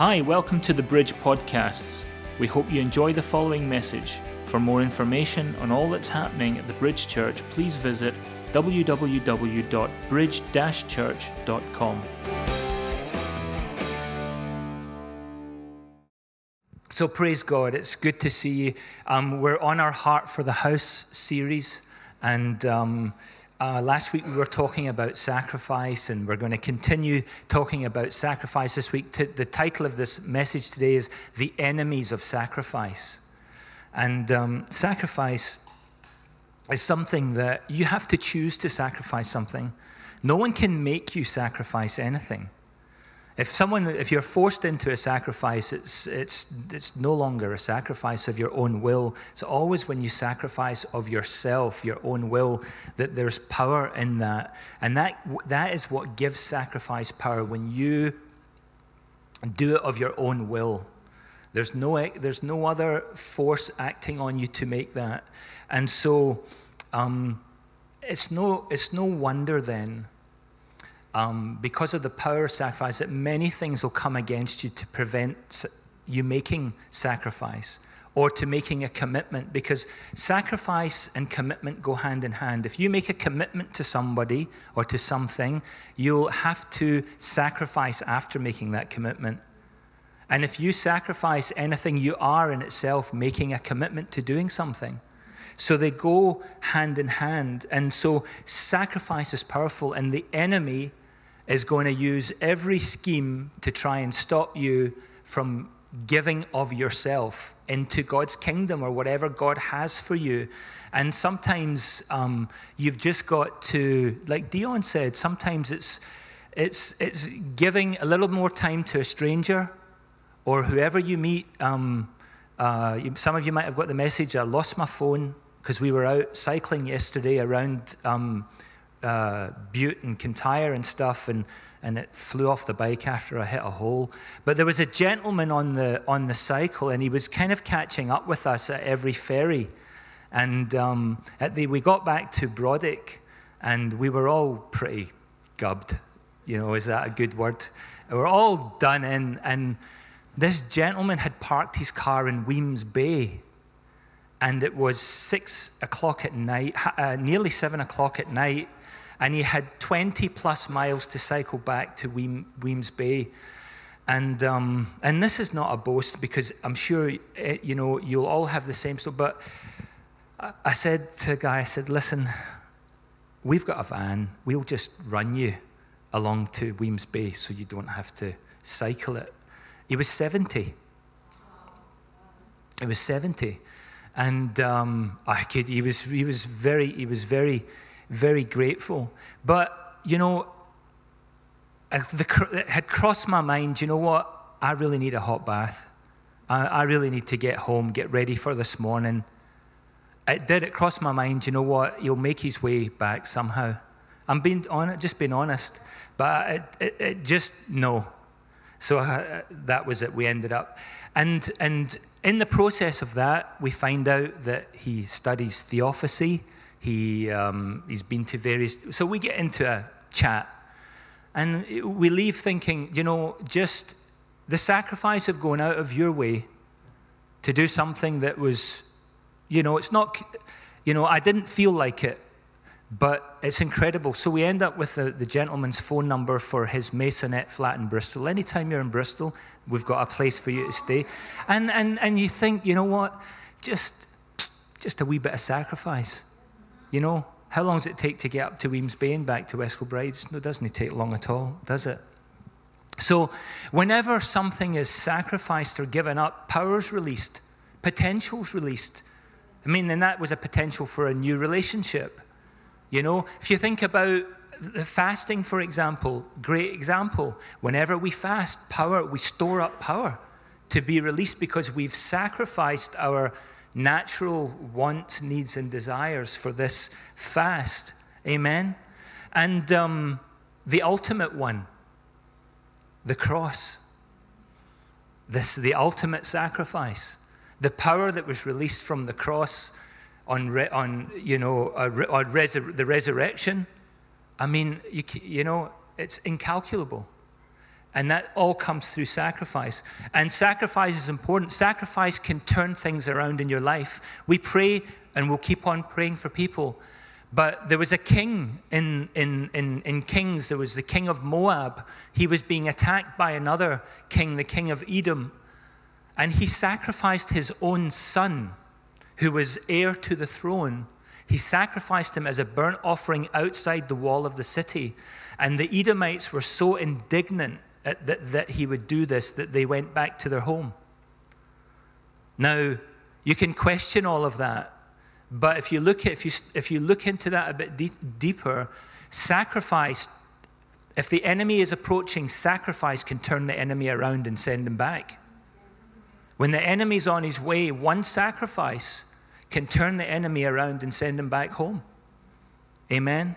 Hi, welcome to the Bridge Podcasts. We hope you enjoy the following message. For more information on all that's happening at the Bridge Church, please visit www.bridge church.com. So, praise God, it's good to see you. Um, we're on our Heart for the House series, and um, uh, last week we were talking about sacrifice, and we're going to continue talking about sacrifice this week. T- the title of this message today is The Enemies of Sacrifice. And um, sacrifice is something that you have to choose to sacrifice something. No one can make you sacrifice anything. If someone, if you're forced into a sacrifice, it's, it's, it's no longer a sacrifice of your own will. It's always when you sacrifice of yourself, your own will, that there's power in that. And that, that is what gives sacrifice power when you do it of your own will. There's no, there's no other force acting on you to make that. And so um, it's, no, it's no wonder then um, because of the power of sacrifice, that many things will come against you to prevent you making sacrifice or to making a commitment because sacrifice and commitment go hand in hand. If you make a commitment to somebody or to something, you'll have to sacrifice after making that commitment. And if you sacrifice anything, you are in itself making a commitment to doing something. So they go hand in hand. And so sacrifice is powerful, and the enemy is going to use every scheme to try and stop you from giving of yourself into God's kingdom or whatever God has for you. And sometimes um, you've just got to, like Dion said, sometimes it's, it's, it's giving a little more time to a stranger or whoever you meet. Um, uh, some of you might have got the message I lost my phone because we were out cycling yesterday around um, uh, Bute and Kintyre and stuff, and, and it flew off the bike after I hit a hole. But there was a gentleman on the, on the cycle, and he was kind of catching up with us at every ferry. And um, at the, we got back to Brodick, and we were all pretty gubbed. You know, is that a good word? We were all done in, and this gentleman had parked his car in Wemyss Bay and it was six o'clock at night, uh, nearly seven o'clock at night, and he had 20 plus miles to cycle back to Wemyss Bay. And, um, and this is not a boast because I'm sure eh, you know, you'll all have the same stuff. But I said to a guy, I said, listen, we've got a van. We'll just run you along to Wemyss Bay so you don't have to cycle it. He was 70. He was 70. And um, I could, he was, he was very, he was very very grateful. But, you know, it had crossed my mind, you know what? I really need a hot bath. I, I really need to get home, get ready for this morning. It did, it cross my mind, you know what? He'll make his way back somehow. I'm being on it, just being honest. But it, it, it just, no. So uh, that was it. We ended up. And, and in the process of that, we find out that he studies theosophy he, um, he's been to various. So we get into a chat and we leave thinking, you know, just the sacrifice of going out of your way to do something that was, you know, it's not, you know, I didn't feel like it, but it's incredible. So we end up with the, the gentleman's phone number for his masonette flat in Bristol. Anytime you're in Bristol, we've got a place for you to stay. And, and, and you think, you know what, just, just a wee bit of sacrifice. You know, how long does it take to get up to Wemyss Bay and back to West Kilbride? It doesn't take long at all, does it? So, whenever something is sacrificed or given up, power's released, potential's released. I mean, and that was a potential for a new relationship. You know, if you think about the fasting, for example, great example. Whenever we fast, power, we store up power to be released because we've sacrificed our natural wants, needs, and desires for this fast. Amen? And um, the ultimate one, the cross. This, the ultimate sacrifice. The power that was released from the cross on, re, on you know, the resurrection. I mean, you, you know, it's incalculable. And that all comes through sacrifice. And sacrifice is important. Sacrifice can turn things around in your life. We pray and we'll keep on praying for people. But there was a king in, in, in, in Kings, there was the king of Moab. He was being attacked by another king, the king of Edom. And he sacrificed his own son, who was heir to the throne. He sacrificed him as a burnt offering outside the wall of the city. And the Edomites were so indignant that, that he would do this that they went back to their home. Now, you can question all of that, but if you look, at, if you, if you look into that a bit de- deeper, sacrifice, if the enemy is approaching, sacrifice can turn the enemy around and send him back. When the enemy's on his way, one sacrifice can turn the enemy around and send him back home. Amen.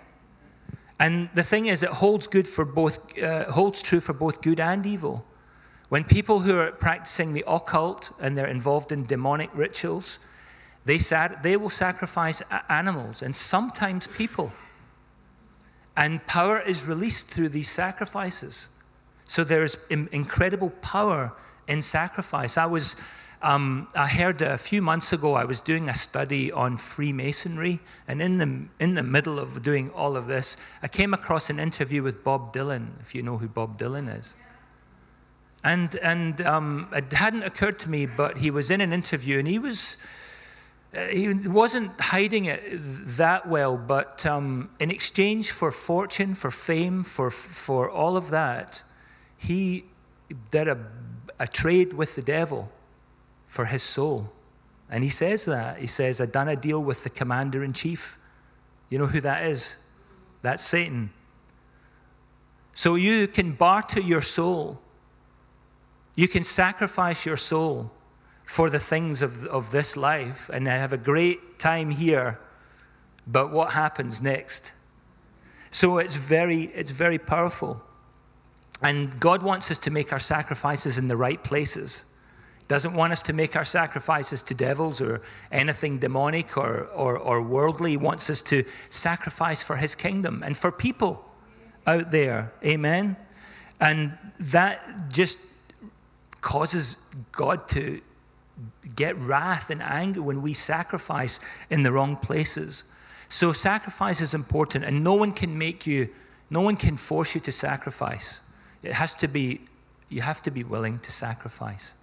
And the thing is, it holds good for both, uh, holds true for both good and evil. When people who are practicing the occult and they're involved in demonic rituals, they, they will sacrifice animals and sometimes people. And power is released through these sacrifices. So there is incredible power in sacrifice. I was um, I heard a few months ago I was doing a study on Freemasonry, and in the, in the middle of doing all of this, I came across an interview with Bob Dylan, if you know who Bob Dylan is. And, and um, it hadn't occurred to me, but he was in an interview and he was, uh, he wasn't hiding it that well, but um, in exchange for fortune, for fame, for, for all of that, he did a, a trade with the devil for his soul. And he says that. He says, I've done a deal with the commander in chief. You know who that is? That's Satan. So you can barter your soul. You can sacrifice your soul for the things of, of this life and have a great time here. But what happens next? So it's very, it's very powerful. And God wants us to make our sacrifices in the right places doesn't want us to make our sacrifices to devils or anything demonic or, or, or worldly. He wants us to sacrifice for his kingdom and for people out there. Amen. And that just causes God to get wrath and anger when we sacrifice in the wrong places. So sacrifice is important, and no one can make you, no one can force you to sacrifice. It has to be, you have to be willing to sacrifice.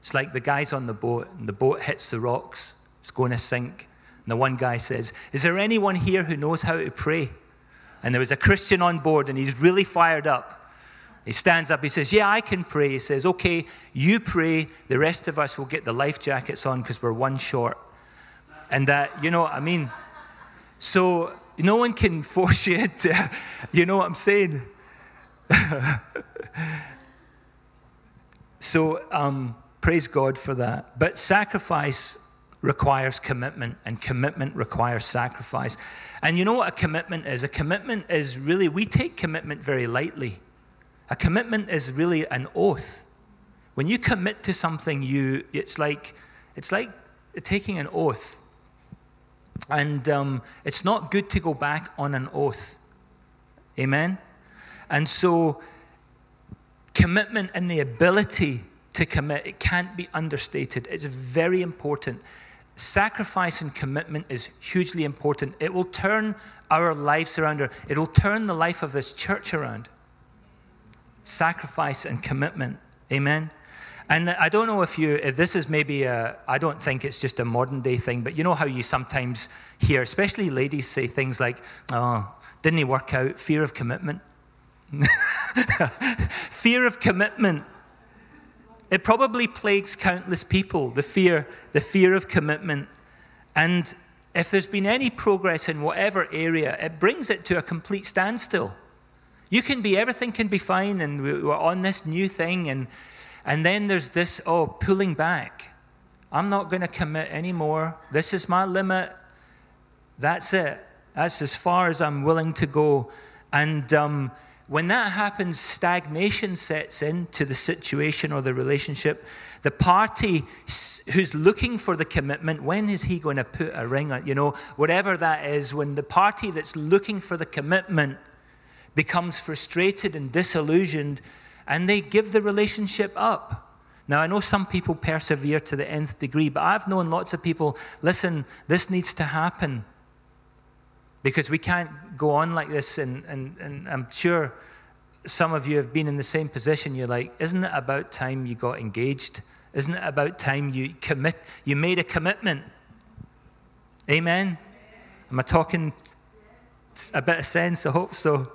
It's like the guys on the boat, and the boat hits the rocks, it's going to sink. And the one guy says, Is there anyone here who knows how to pray? And there was a Christian on board, and he's really fired up. He stands up, he says, Yeah, I can pray. He says, Okay, you pray. The rest of us will get the life jackets on because we're one short. And that, you know what I mean? So no one can force you to, you know what I'm saying? so, um, Praise God for that. But sacrifice requires commitment, and commitment requires sacrifice. And you know what a commitment is? A commitment is really, we take commitment very lightly. A commitment is really an oath. When you commit to something, you, it's, like, it's like taking an oath. And um, it's not good to go back on an oath. Amen? And so, commitment and the ability to commit. It can't be understated. It's very important. Sacrifice and commitment is hugely important. It will turn our lives around, it will turn the life of this church around. Sacrifice and commitment. Amen. And I don't know if you, if this is maybe a, I don't think it's just a modern day thing, but you know how you sometimes hear, especially ladies say things like, oh, didn't he work out? Fear of commitment. Fear of commitment it probably plagues countless people, the fear, the fear of commitment. And if there's been any progress in whatever area, it brings it to a complete standstill. You can be, everything can be fine, and we're on this new thing, and, and then there's this, oh, pulling back. I'm not going to commit anymore. This is my limit. That's it. That's as far as I'm willing to go. And um, when that happens, stagnation sets into the situation or the relationship. The party who's looking for the commitment, when is he going to put a ring on, you know, whatever that is, when the party that's looking for the commitment becomes frustrated and disillusioned and they give the relationship up. Now, I know some people persevere to the nth degree, but I've known lots of people listen, this needs to happen because we can't go on like this. And, and, and I'm sure some of you have been in the same position. You're like, isn't it about time you got engaged? Isn't it about time you commit? You made a commitment. Amen. Am I talking a bit of sense? I hope so.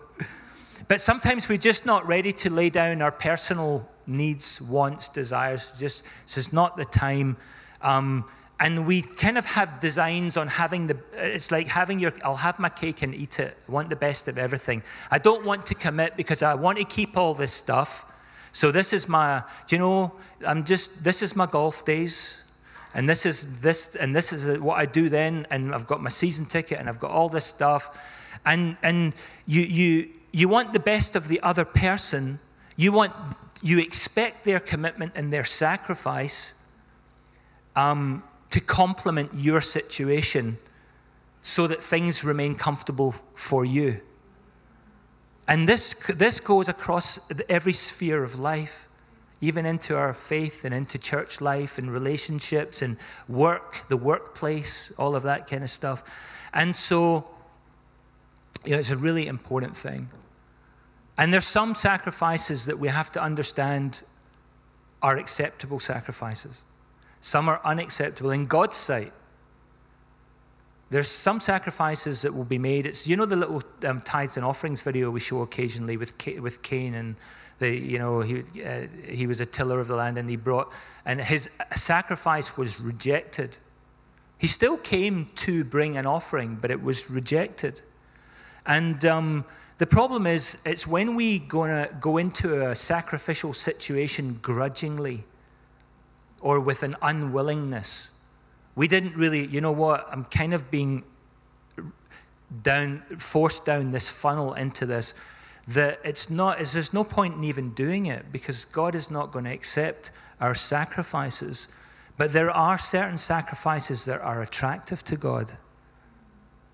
But sometimes we're just not ready to lay down our personal needs, wants, desires. Just it's just not the time. Um, and we kind of have designs on having the it's like having your i'll have my cake and eat it. I want the best of everything. I don't want to commit because i want to keep all this stuff. So this is my do you know i'm just this is my golf days. And this is this and this is what i do then. And i've got my season ticket and i've got all this stuff. And and you you you want the best of the other person. You want you expect their commitment and their sacrifice. Um, to complement your situation so that things remain comfortable for you. And this, this goes across every sphere of life, even into our faith and into church life and relationships and work, the workplace, all of that kind of stuff. And so, you know, it's a really important thing. And there's some sacrifices that we have to understand are acceptable sacrifices. Some are unacceptable in God's sight. There's some sacrifices that will be made. It's you know the little um, tithes and offerings video we show occasionally with with Cain and the you know he uh, he was a tiller of the land and he brought and his sacrifice was rejected. He still came to bring an offering, but it was rejected. And um, the problem is, it's when we gonna go into a sacrificial situation grudgingly or with an unwillingness. We didn't really, you know what, I'm kind of being down, forced down this funnel into this, that it's not, there's no point in even doing it because God is not going to accept our sacrifices. But there are certain sacrifices that are attractive to God.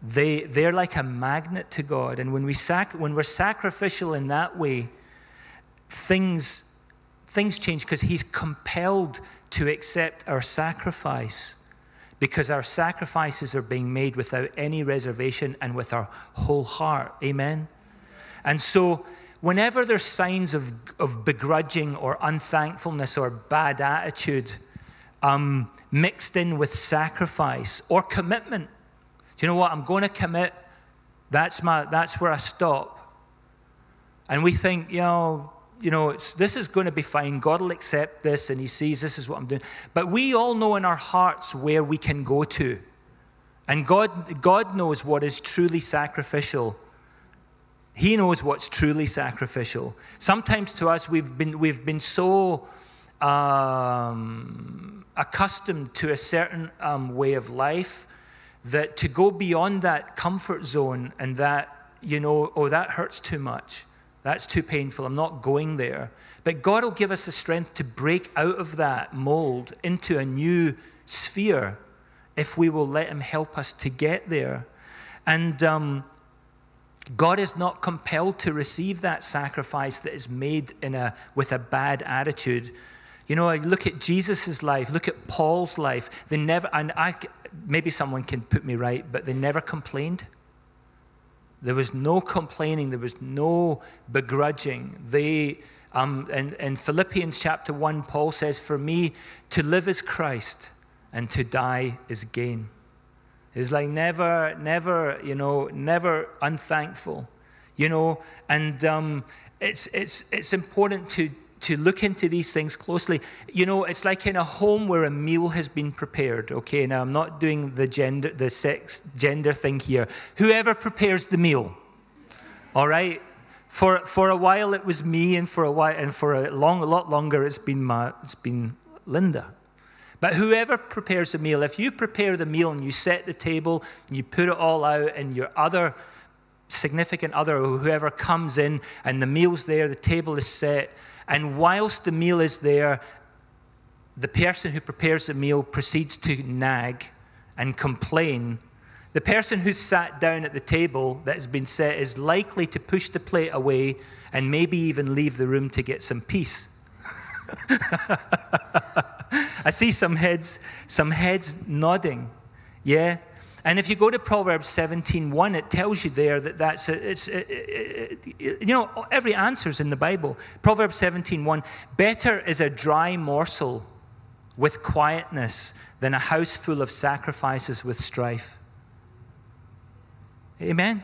They, they're like a magnet to God. And when, we sac- when we're sacrificial in that way, things, things change because He's compelled to accept our sacrifice because our sacrifices are being made without any reservation and with our whole heart. Amen? And so, whenever there's signs of, of begrudging or unthankfulness or bad attitude um, mixed in with sacrifice or commitment, do you know what? I'm going to commit. That's, my, that's where I stop. And we think, you know, you know, this is going to be fine. God will accept this, and He sees this is what I'm doing. But we all know in our hearts where we can go to. And God, God knows what is truly sacrificial. He knows what's truly sacrificial. Sometimes to us, we've been, we've been so um, accustomed to a certain um, way of life that to go beyond that comfort zone and that, you know, oh, that hurts too much. That's too painful. I'm not going there. But God will give us the strength to break out of that mold into a new sphere if we will let Him help us to get there. And um, God is not compelled to receive that sacrifice that is made in a, with a bad attitude. You know, I look at Jesus' life, look at Paul's life. They never, and I, maybe someone can put me right, but they never complained. There was no complaining, there was no begrudging. They, um, in, in Philippians chapter 1, Paul says, For me, to live is Christ, and to die is gain. It's like never, never, you know, never unthankful, you know, and um, it's, it's, it's important to, to look into these things closely. You know, it's like in a home where a meal has been prepared. Okay, now I'm not doing the gender, the sex, gender thing here. Whoever prepares the meal, all right. For for a while it was me, and for a while, and for a long, a lot longer it's been my, it's been Linda. But whoever prepares the meal, if you prepare the meal and you set the table, and you put it all out, and your other significant other or whoever comes in and the meal's there, the table is set, and whilst the meal is there, the person who prepares the meal proceeds to nag and complain The person who's sat down at the table that has been set is likely to push the plate away and maybe even leave the room to get some peace. I see some heads, some heads nodding. Yeah? And if you go to Proverbs 17:1, it tells you there that that's a, it's a, you know every answer's in the Bible. Proverbs 17:1, better is a dry morsel with quietness than a house full of sacrifices with strife. Amen.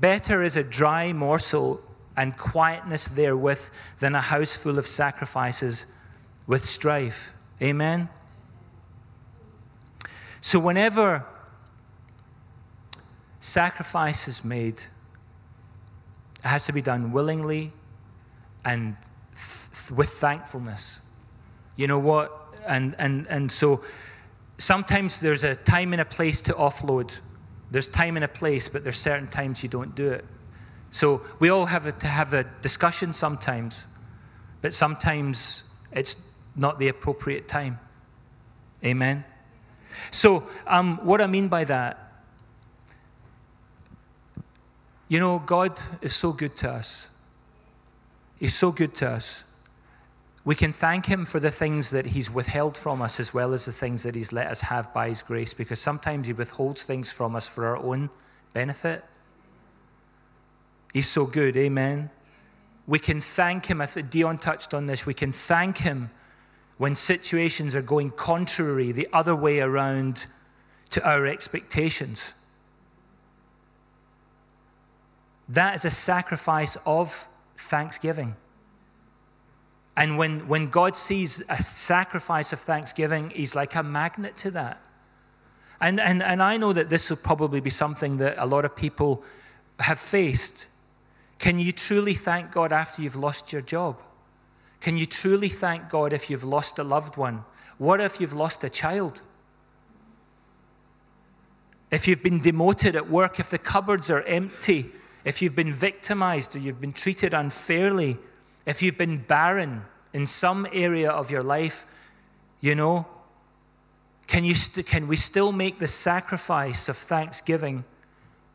Better is a dry morsel and quietness therewith than a house full of sacrifices with strife. Amen. So whenever sacrifice is made, it has to be done willingly and th- with thankfulness. You know what? And, and, and so sometimes there's a time and a place to offload. There's time and a place, but there's certain times you don't do it. So we all have to have a discussion sometimes, but sometimes it's not the appropriate time. Amen. So, um, what I mean by that you know, God is so good to us. He's so good to us. We can thank Him for the things that He's withheld from us as well as the things that He's let us have by His grace, because sometimes He withholds things from us for our own benefit. He's so good, amen. We can thank Him. I think Dion touched on this. We can thank Him when situations are going contrary, the other way around to our expectations. That is a sacrifice of thanksgiving. And when, when God sees a sacrifice of thanksgiving, He's like a magnet to that. And, and, and I know that this will probably be something that a lot of people have faced. Can you truly thank God after you've lost your job? Can you truly thank God if you've lost a loved one? What if you've lost a child? If you've been demoted at work, if the cupboards are empty, if you've been victimized or you've been treated unfairly, if you've been barren in some area of your life, you know, can, you st- can we still make the sacrifice of thanksgiving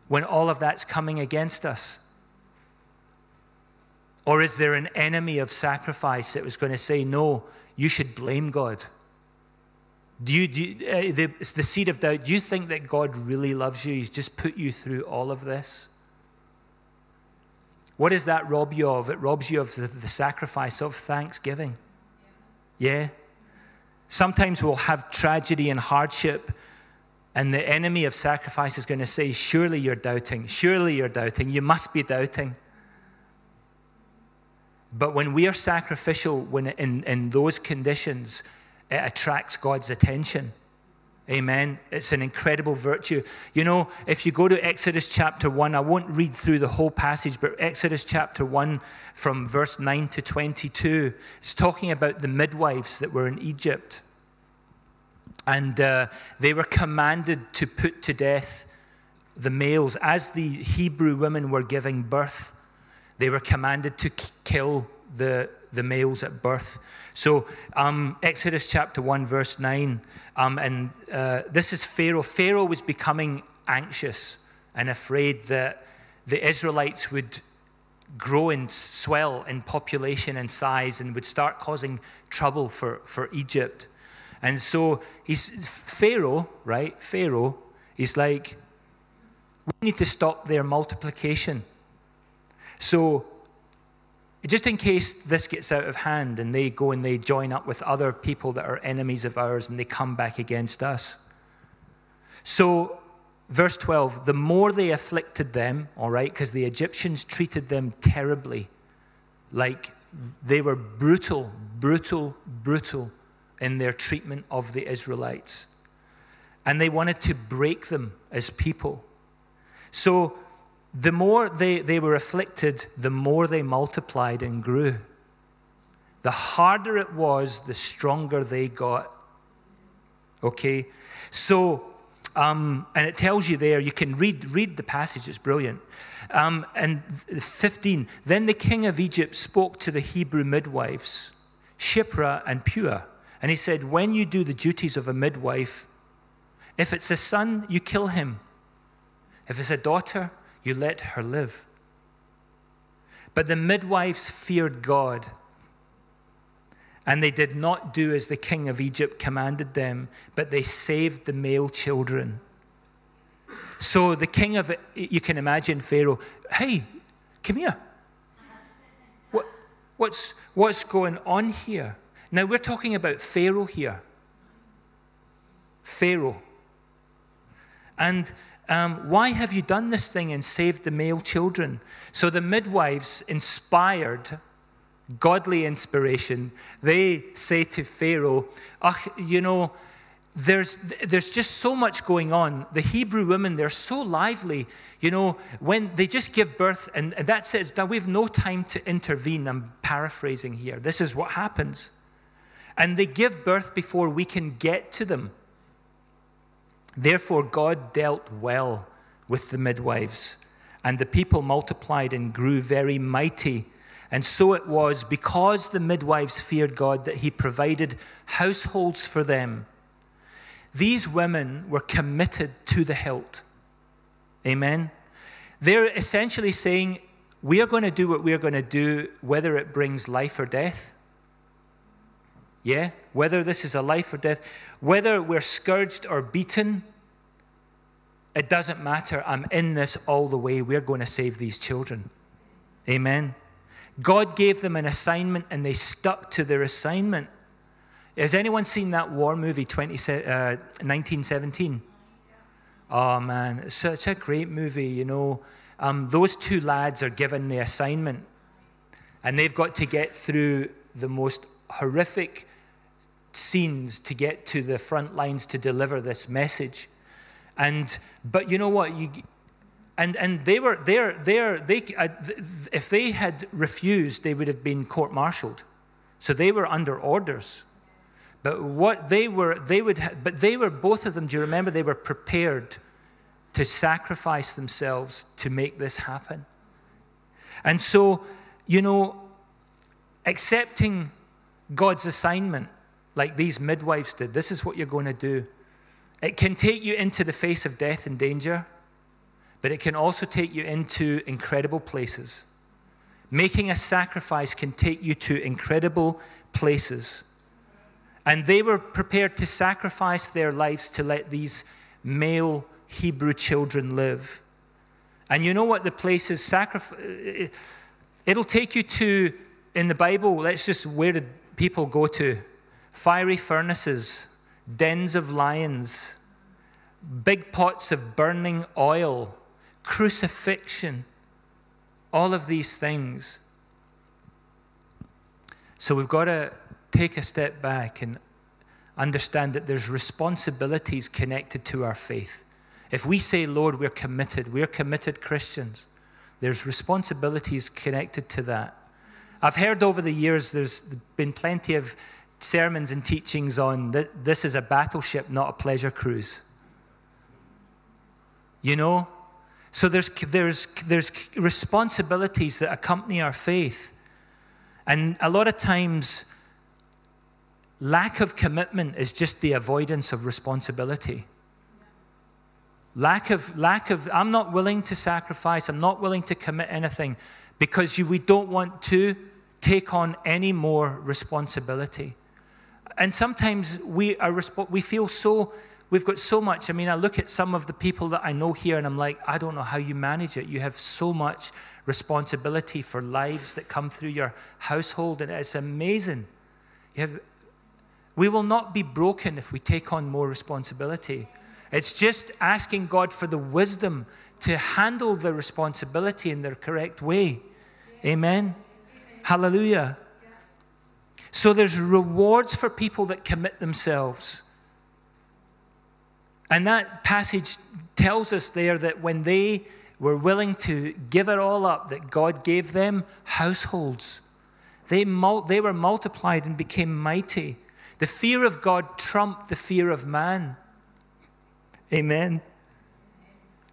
when all of that's coming against us? Or is there an enemy of sacrifice that was going to say, no, you should blame God? Do you, do you uh, the, it's the seed of doubt. Do you think that God really loves you? He's just put you through all of this? What does that rob you of? It robs you of the, the sacrifice of thanksgiving. Yeah? Sometimes we'll have tragedy and hardship, and the enemy of sacrifice is going to say, Surely you're doubting. Surely you're doubting. You must be doubting. But when we are sacrificial when in, in those conditions, it attracts God's attention. Amen. It's an incredible virtue. You know, if you go to Exodus chapter 1, I won't read through the whole passage, but Exodus chapter 1 from verse 9 to 22, it's talking about the midwives that were in Egypt. And uh, they were commanded to put to death the males. As the Hebrew women were giving birth, they were commanded to kill the, the males at birth. So, um, Exodus chapter 1, verse 9, um, and uh, this is Pharaoh. Pharaoh was becoming anxious and afraid that the Israelites would grow and swell in population and size and would start causing trouble for, for Egypt. And so he's Pharaoh, right? Pharaoh, is like, we need to stop their multiplication. So just in case this gets out of hand and they go and they join up with other people that are enemies of ours and they come back against us. So, verse 12 the more they afflicted them, all right, because the Egyptians treated them terribly, like they were brutal, brutal, brutal in their treatment of the Israelites. And they wanted to break them as people. So, the more they, they were afflicted, the more they multiplied and grew. The harder it was, the stronger they got. Okay? So, um, and it tells you there, you can read, read the passage, it's brilliant. Um, and 15, then the king of Egypt spoke to the Hebrew midwives, Shiphrah and Puah, and he said, When you do the duties of a midwife, if it's a son, you kill him. If it's a daughter, you let her live. But the midwives feared God, and they did not do as the king of Egypt commanded them, but they saved the male children. So the king of, you can imagine Pharaoh, hey, come here. What, what's, what's going on here? Now we're talking about Pharaoh here. Pharaoh. And um, why have you done this thing and saved the male children? So the midwives, inspired, godly inspiration, they say to Pharaoh, oh, you know, there's, there's just so much going on. The Hebrew women, they're so lively. You know, when they just give birth, and, and that's it. Now, we have no time to intervene. I'm paraphrasing here. This is what happens. And they give birth before we can get to them. Therefore, God dealt well with the midwives, and the people multiplied and grew very mighty. And so it was because the midwives feared God that He provided households for them these women were committed to the hilt. Amen. They're essentially saying, We are going to do what we are going to do, whether it brings life or death. Yeah? Whether this is a life or death, whether we're scourged or beaten, it doesn't matter. I'm in this all the way. We're going to save these children. Amen. God gave them an assignment and they stuck to their assignment. Has anyone seen that war movie, 20, uh, 1917? Oh man, it's such a great movie, you know. Um, those two lads are given the assignment, and they've got to get through the most horrific scenes to get to the front lines to deliver this message. And but you know what? You and and they were there. There they uh, if they had refused, they would have been court-martialed. So they were under orders. But what they were, they would, ha- but they were both of them. Do you remember? They were prepared to sacrifice themselves to make this happen. And so, you know, accepting God's assignment, like these midwives did, this is what you're going to do. It can take you into the face of death and danger, but it can also take you into incredible places. Making a sacrifice can take you to incredible places. And they were prepared to sacrifice their lives to let these male Hebrew children live. And you know what the place is? Sacrifice. Uh, it'll take you to, in the Bible, let's just, where did people go to? Fiery furnaces, dens of lions, big pots of burning oil, crucifixion, all of these things. So we've got to take a step back and understand that there's responsibilities connected to our faith. If we say, Lord, we're committed, we're committed Christians, there's responsibilities connected to that. I've heard over the years there's been plenty of sermons and teachings on that this is a battleship, not a pleasure cruise. You know? So there's, there's, there's responsibilities that accompany our faith. And a lot of times, Lack of commitment is just the avoidance of responsibility. Lack of, lack of, I'm not willing to sacrifice, I'm not willing to commit anything because you, we don't want to take on any more responsibility. And sometimes we, are, we feel so, we've got so much. I mean, I look at some of the people that I know here and I'm like, I don't know how you manage it. You have so much responsibility for lives that come through your household, and it's amazing. You have we will not be broken if we take on more responsibility. It's just asking God for the wisdom to handle the responsibility in the correct way. Amen. Hallelujah. So there's rewards for people that commit themselves. And that passage tells us there that when they were willing to give it all up, that God gave them households. They, mul- they were multiplied and became mighty. The fear of God trumped the fear of man. Amen.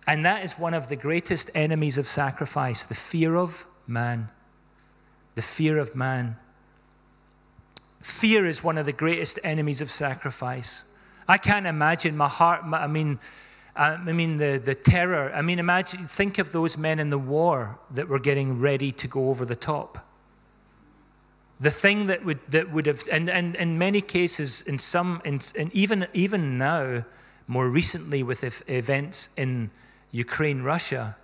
And that is one of the greatest enemies of sacrifice the fear of man. The fear of man. Fear is one of the greatest enemies of sacrifice. I can't imagine my heart, I mean, uh, I mean, the, the terror. I mean, imagine, think of those men in the war that were getting ready to go over the top. The thing that would, that would have, and, and in many cases, in some, in, and even, even now, more recently with events in Ukraine, Russia,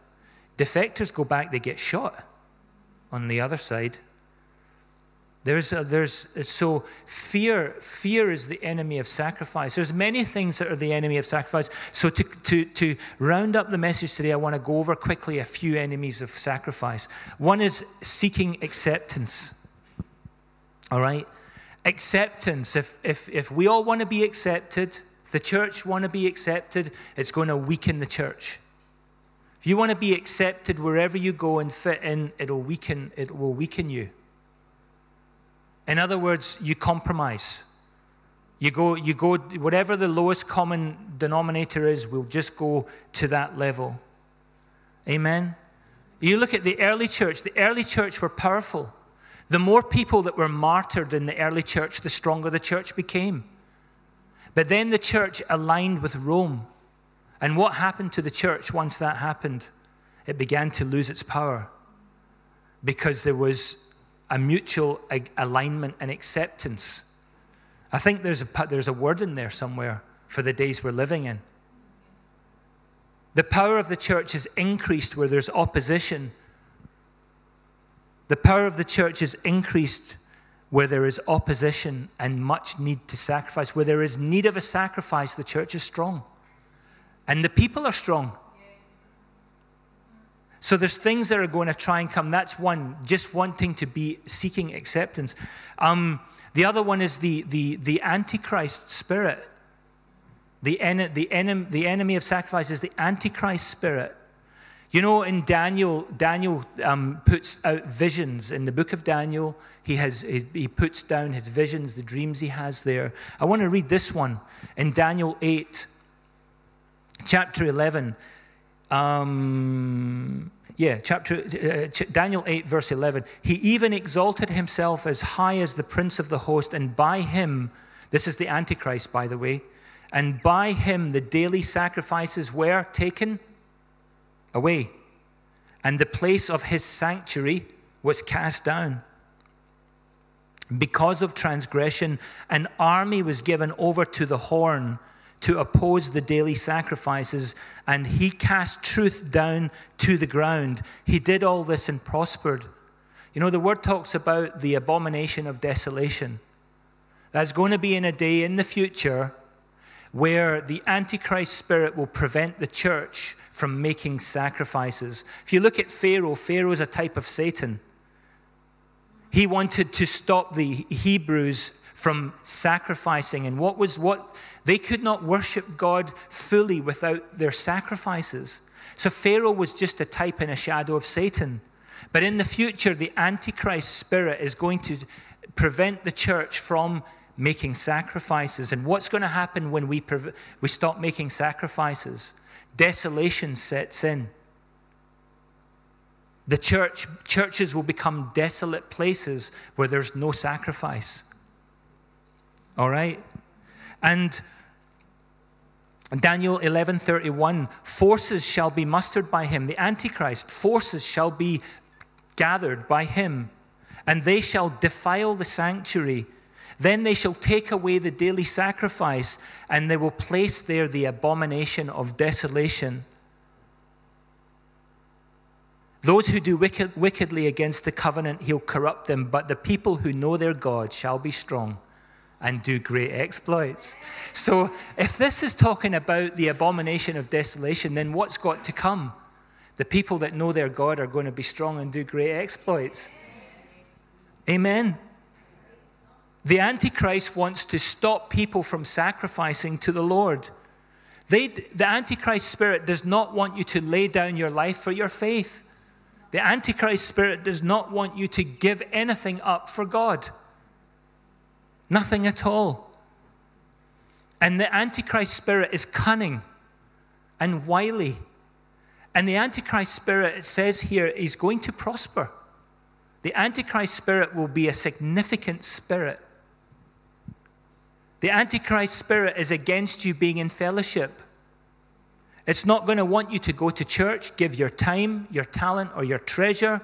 defectors go back, they get shot on the other side. There's, a, there's so fear. Fear is the enemy of sacrifice. There's many things that are the enemy of sacrifice. So to, to, to round up the message today, I want to go over quickly a few enemies of sacrifice. One is seeking acceptance. All right, acceptance. If if if we all want to be accepted, if the church want to be accepted, it's going to weaken the church. If you want to be accepted wherever you go and fit in, it'll weaken. It will weaken you. In other words, you compromise. You go, you go, whatever the lowest common denominator is, we'll just go to that level. Amen? You look at the early church, the early church were powerful. The more people that were martyred in the early church, the stronger the church became. But then the church aligned with Rome. And what happened to the church once that happened? It began to lose its power because there was a mutual alignment and acceptance. I think there's a, there's a word in there somewhere for the days we're living in. The power of the church is increased where there's opposition. The power of the church is increased where there is opposition and much need to sacrifice. Where there is need of a sacrifice, the church is strong. And the people are strong. So there's things that are going to try and come. That's one, just wanting to be seeking acceptance. Um, the other one is the, the, the Antichrist spirit. The, en- the, enem- the enemy of sacrifice is the Antichrist spirit. You know, in Daniel, Daniel um, puts out visions. In the book of Daniel, he, has, he, he puts down his visions, the dreams he has there. I want to read this one in Daniel 8, chapter 11. Um, yeah, chapter uh, Daniel 8 verse 11. He even exalted himself as high as the prince of the host and by him this is the antichrist by the way, and by him the daily sacrifices were taken away and the place of his sanctuary was cast down. Because of transgression, an army was given over to the horn to oppose the daily sacrifices, and he cast truth down to the ground. He did all this and prospered. You know, the word talks about the abomination of desolation. That's going to be in a day in the future where the Antichrist spirit will prevent the church from making sacrifices. If you look at Pharaoh, Pharaoh is a type of Satan. He wanted to stop the Hebrews from sacrificing. And what was what they could not worship God fully without their sacrifices. So Pharaoh was just a type and a shadow of Satan. But in the future, the Antichrist spirit is going to prevent the church from making sacrifices. And what's going to happen when we, we stop making sacrifices? Desolation sets in. The church, churches will become desolate places where there's no sacrifice. All right? And Daniel 11:31 forces shall be mustered by him. The antichrist forces shall be gathered by him and they shall defile the sanctuary. Then they shall take away the daily sacrifice and they will place there the abomination of desolation. Those who do wicked, wickedly against the covenant he'll corrupt them but the people who know their god shall be strong and do great exploits. So, if this is talking about the abomination of desolation, then what's got to come? The people that know their God are going to be strong and do great exploits. Amen. The Antichrist wants to stop people from sacrificing to the Lord. They, the Antichrist spirit does not want you to lay down your life for your faith. The Antichrist spirit does not want you to give anything up for God. Nothing at all. And the Antichrist spirit is cunning and wily. And the Antichrist spirit, it says here, is going to prosper. The Antichrist spirit will be a significant spirit. The Antichrist spirit is against you being in fellowship. It's not going to want you to go to church, give your time, your talent, or your treasure.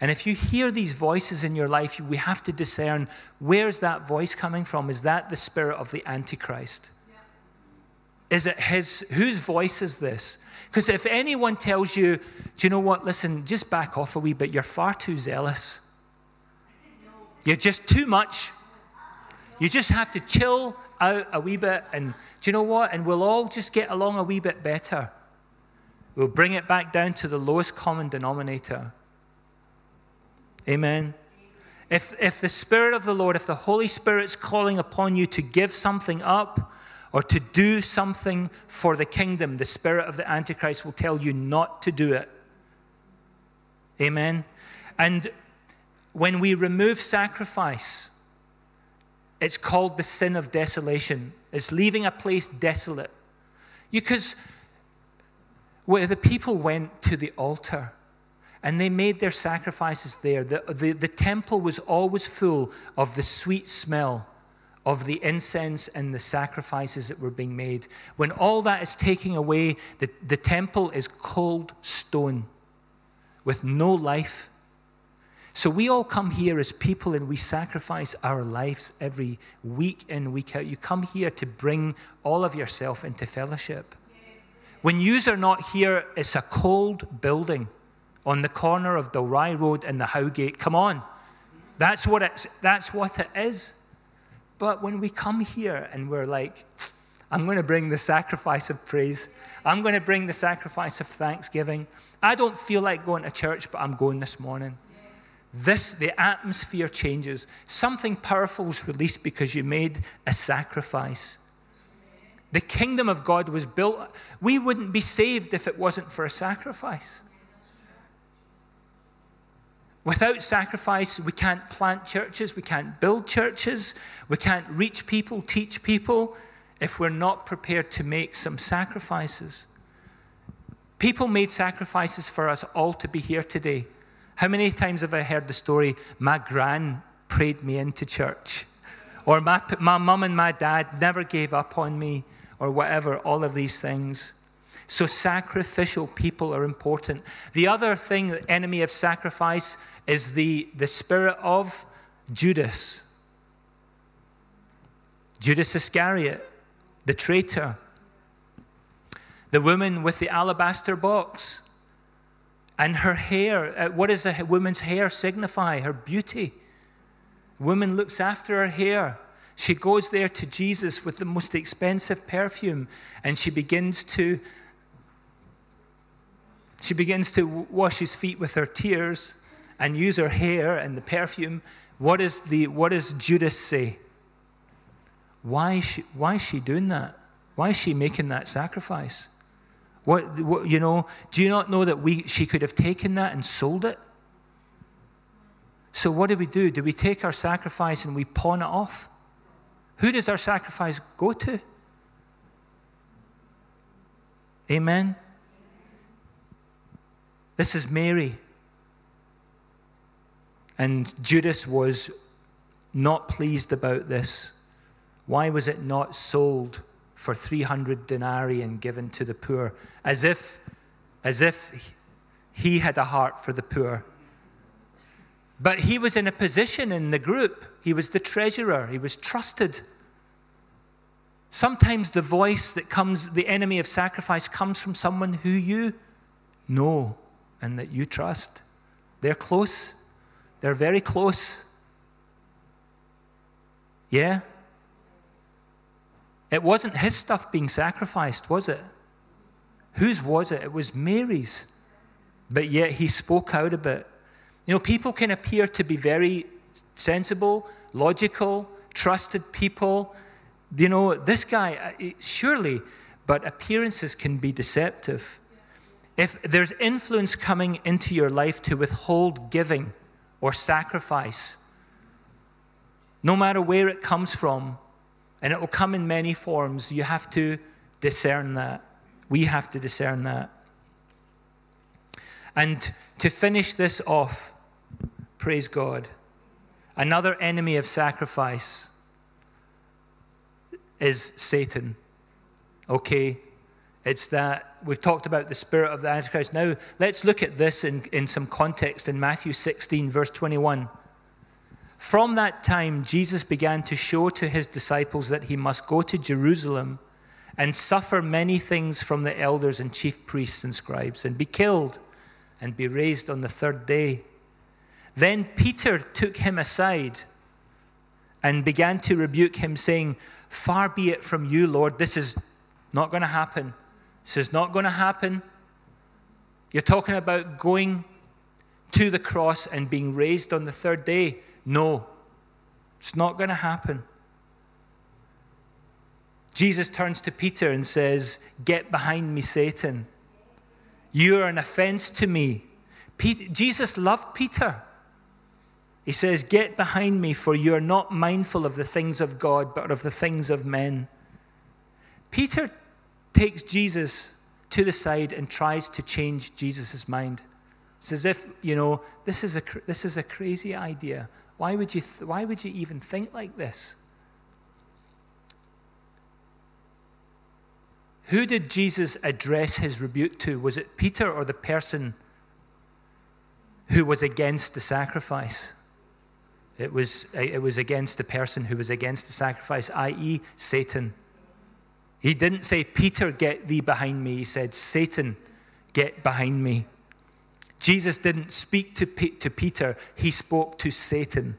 And if you hear these voices in your life, we have to discern where's that voice coming from? Is that the spirit of the Antichrist? Yeah. Is it his? Whose voice is this? Because if anyone tells you, do you know what? Listen, just back off a wee bit. You're far too zealous. You're just too much. You just have to chill out a wee bit. And do you know what? And we'll all just get along a wee bit better. We'll bring it back down to the lowest common denominator. Amen. If, if the Spirit of the Lord, if the Holy Spirit's calling upon you to give something up or to do something for the kingdom, the Spirit of the Antichrist will tell you not to do it. Amen. And when we remove sacrifice, it's called the sin of desolation. It's leaving a place desolate. Because where the people went to the altar, and they made their sacrifices there. The, the, the, temple was always full of the sweet smell of the incense and the sacrifices that were being made. When all that is taken away, the, the temple is cold stone with no life. So we all come here as people and we sacrifice our lives every week in, week out. You come here to bring all of yourself into fellowship. When yous are not here, it's a cold building on the corner of Dalry Road and the Howgate. Come on. That's what, it's, that's what it is. But when we come here and we're like, I'm going to bring the sacrifice of praise, I'm going to bring the sacrifice of thanksgiving. I don't feel like going to church, but I'm going this morning. This, the atmosphere changes. Something powerful is released because you made a sacrifice. The kingdom of God was built. We wouldn't be saved if it wasn't for a sacrifice. Without sacrifice, we can't plant churches, we can't build churches, we can't reach people, teach people, if we're not prepared to make some sacrifices. People made sacrifices for us all to be here today. How many times have I heard the story, my gran prayed me into church? Or my, my mum and my dad never gave up on me, or whatever, all of these things. So sacrificial people are important. The other thing, the enemy of sacrifice, is the, the spirit of Judas. Judas Iscariot, the traitor. The woman with the alabaster box. And her hair, uh, what does a woman's hair signify? Her beauty. Woman looks after her hair. She goes there to Jesus with the most expensive perfume and she begins to she begins to wash his feet with her tears and use her hair and the perfume. What, is the, what does Judas say? Why is, she, why is she doing that? Why is she making that sacrifice? What, what, you know, do you not know that we, she could have taken that and sold it? So what do we do? Do we take our sacrifice and we pawn it off? Who does our sacrifice go to? Amen. This is Mary. And Judas was not pleased about this. Why was it not sold for 300 denarii and given to the poor? As if, as if he had a heart for the poor. But he was in a position in the group. He was the treasurer, he was trusted. Sometimes the voice that comes, the enemy of sacrifice, comes from someone who you know and that you trust. They're close, they're very close. Yeah? It wasn't his stuff being sacrificed, was it? Whose was it? It was Mary's. But yet he spoke out a bit. You know, people can appear to be very sensible, logical, trusted people. You know, this guy, uh, surely, but appearances can be deceptive. If there's influence coming into your life to withhold giving or sacrifice, no matter where it comes from, and it will come in many forms, you have to discern that. We have to discern that. And to finish this off, praise God, another enemy of sacrifice is Satan. Okay? It's that we've talked about the spirit of the Antichrist. Now, let's look at this in, in some context in Matthew 16, verse 21. From that time, Jesus began to show to his disciples that he must go to Jerusalem and suffer many things from the elders and chief priests and scribes, and be killed and be raised on the third day. Then Peter took him aside and began to rebuke him, saying, Far be it from you, Lord, this is not going to happen. This is not going to happen. You're talking about going to the cross and being raised on the third day. No, it's not going to happen. Jesus turns to Peter and says, Get behind me, Satan. You are an offense to me. Jesus loved Peter. He says, Get behind me, for you are not mindful of the things of God, but of the things of men. Peter takes Jesus to the side and tries to change Jesus' mind. It's as if, you know, this is a, this is a crazy idea. Why would, you th- why would you even think like this? Who did Jesus address his rebuke to? Was it Peter or the person who was against the sacrifice? It was, it was against the person who was against the sacrifice, i.e., Satan. He didn't say, Peter, get thee behind me. He said, Satan, get behind me. Jesus didn't speak to, to Peter, he spoke to Satan.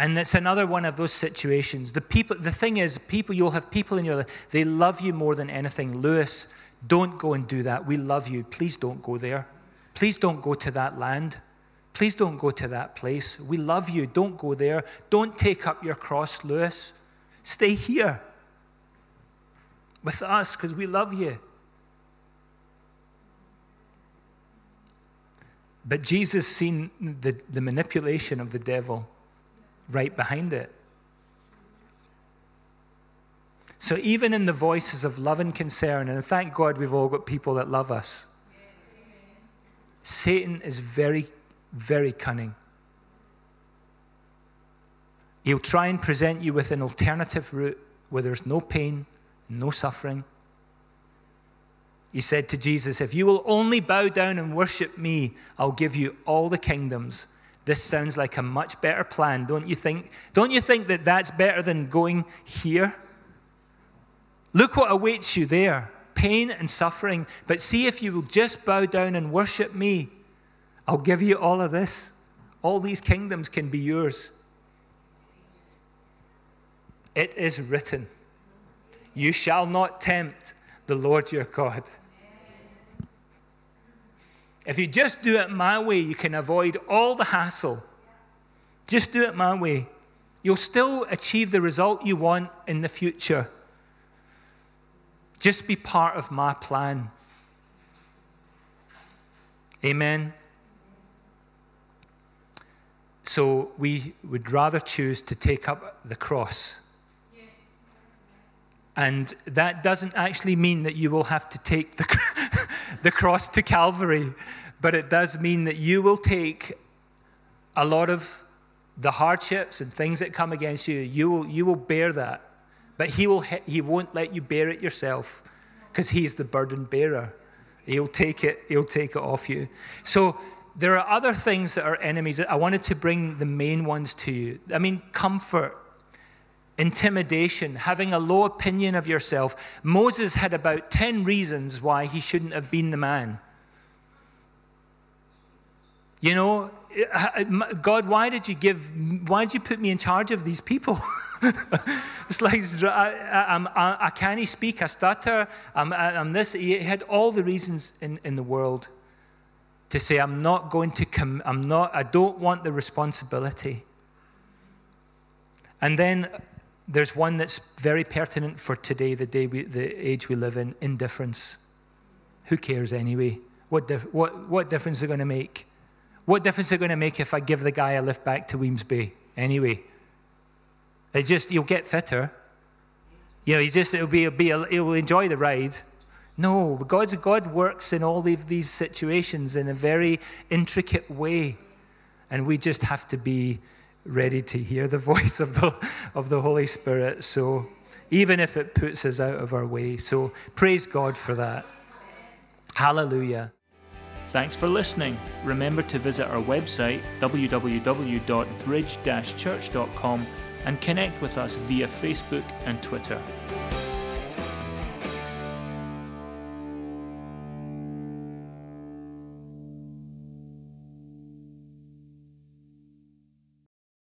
And it's another one of those situations. The, people, the thing is, people, you'll have people in your life, they love you more than anything. Lewis, don't go and do that. We love you. Please don't go there. Please don't go to that land. Please don't go to that place. We love you. Don't go there. Don't take up your cross, Lewis. Stay here with us because we love you. But Jesus seen the, the manipulation of the devil right behind it. So, even in the voices of love and concern, and thank God we've all got people that love us, Satan is very, very cunning. He'll try and present you with an alternative route where there's no pain, no suffering. He said to Jesus, If you will only bow down and worship me, I'll give you all the kingdoms. This sounds like a much better plan, don't you think? Don't you think that that's better than going here? Look what awaits you there pain and suffering. But see if you will just bow down and worship me, I'll give you all of this. All these kingdoms can be yours. It is written, You shall not tempt the Lord your God. If you just do it my way, you can avoid all the hassle. Just do it my way. You'll still achieve the result you want in the future. Just be part of my plan. Amen. So we would rather choose to take up the cross. And that doesn't actually mean that you will have to take the, the cross to Calvary, but it does mean that you will take a lot of the hardships and things that come against you. You will, you will bear that. But he, will, he won't let you bear it yourself because he's the burden bearer. He'll take it, he'll take it off you. So there are other things that are enemies. I wanted to bring the main ones to you. I mean, comfort, intimidation, having a low opinion of yourself. Moses had about 10 reasons why he shouldn't have been the man. You know, God, why did you give, why did you put me in charge of these people? it's like, I, I, I, can't speak, I stutter, I'm, I'm this. He had all the reasons in, in the world to say, I'm not going to come, I'm not, I don't want the responsibility. And then there's one that's very pertinent for today, the day we, the age we live in indifference. Who cares anyway? What, dif- what, what difference is it going to make? What difference is it going to make if I give the guy a lift back to Wemyss Bay anyway? It just, you'll get fitter. You know, you just, it'll be, it'll be, he'll enjoy the ride. No, God's, God works in all of these situations in a very intricate way. And we just have to be ready to hear the voice of the, of the Holy Spirit. So even if it puts us out of our way. So praise God for that. Hallelujah. Thanks for listening. Remember to visit our website, www.bridge church.com, and connect with us via Facebook and Twitter.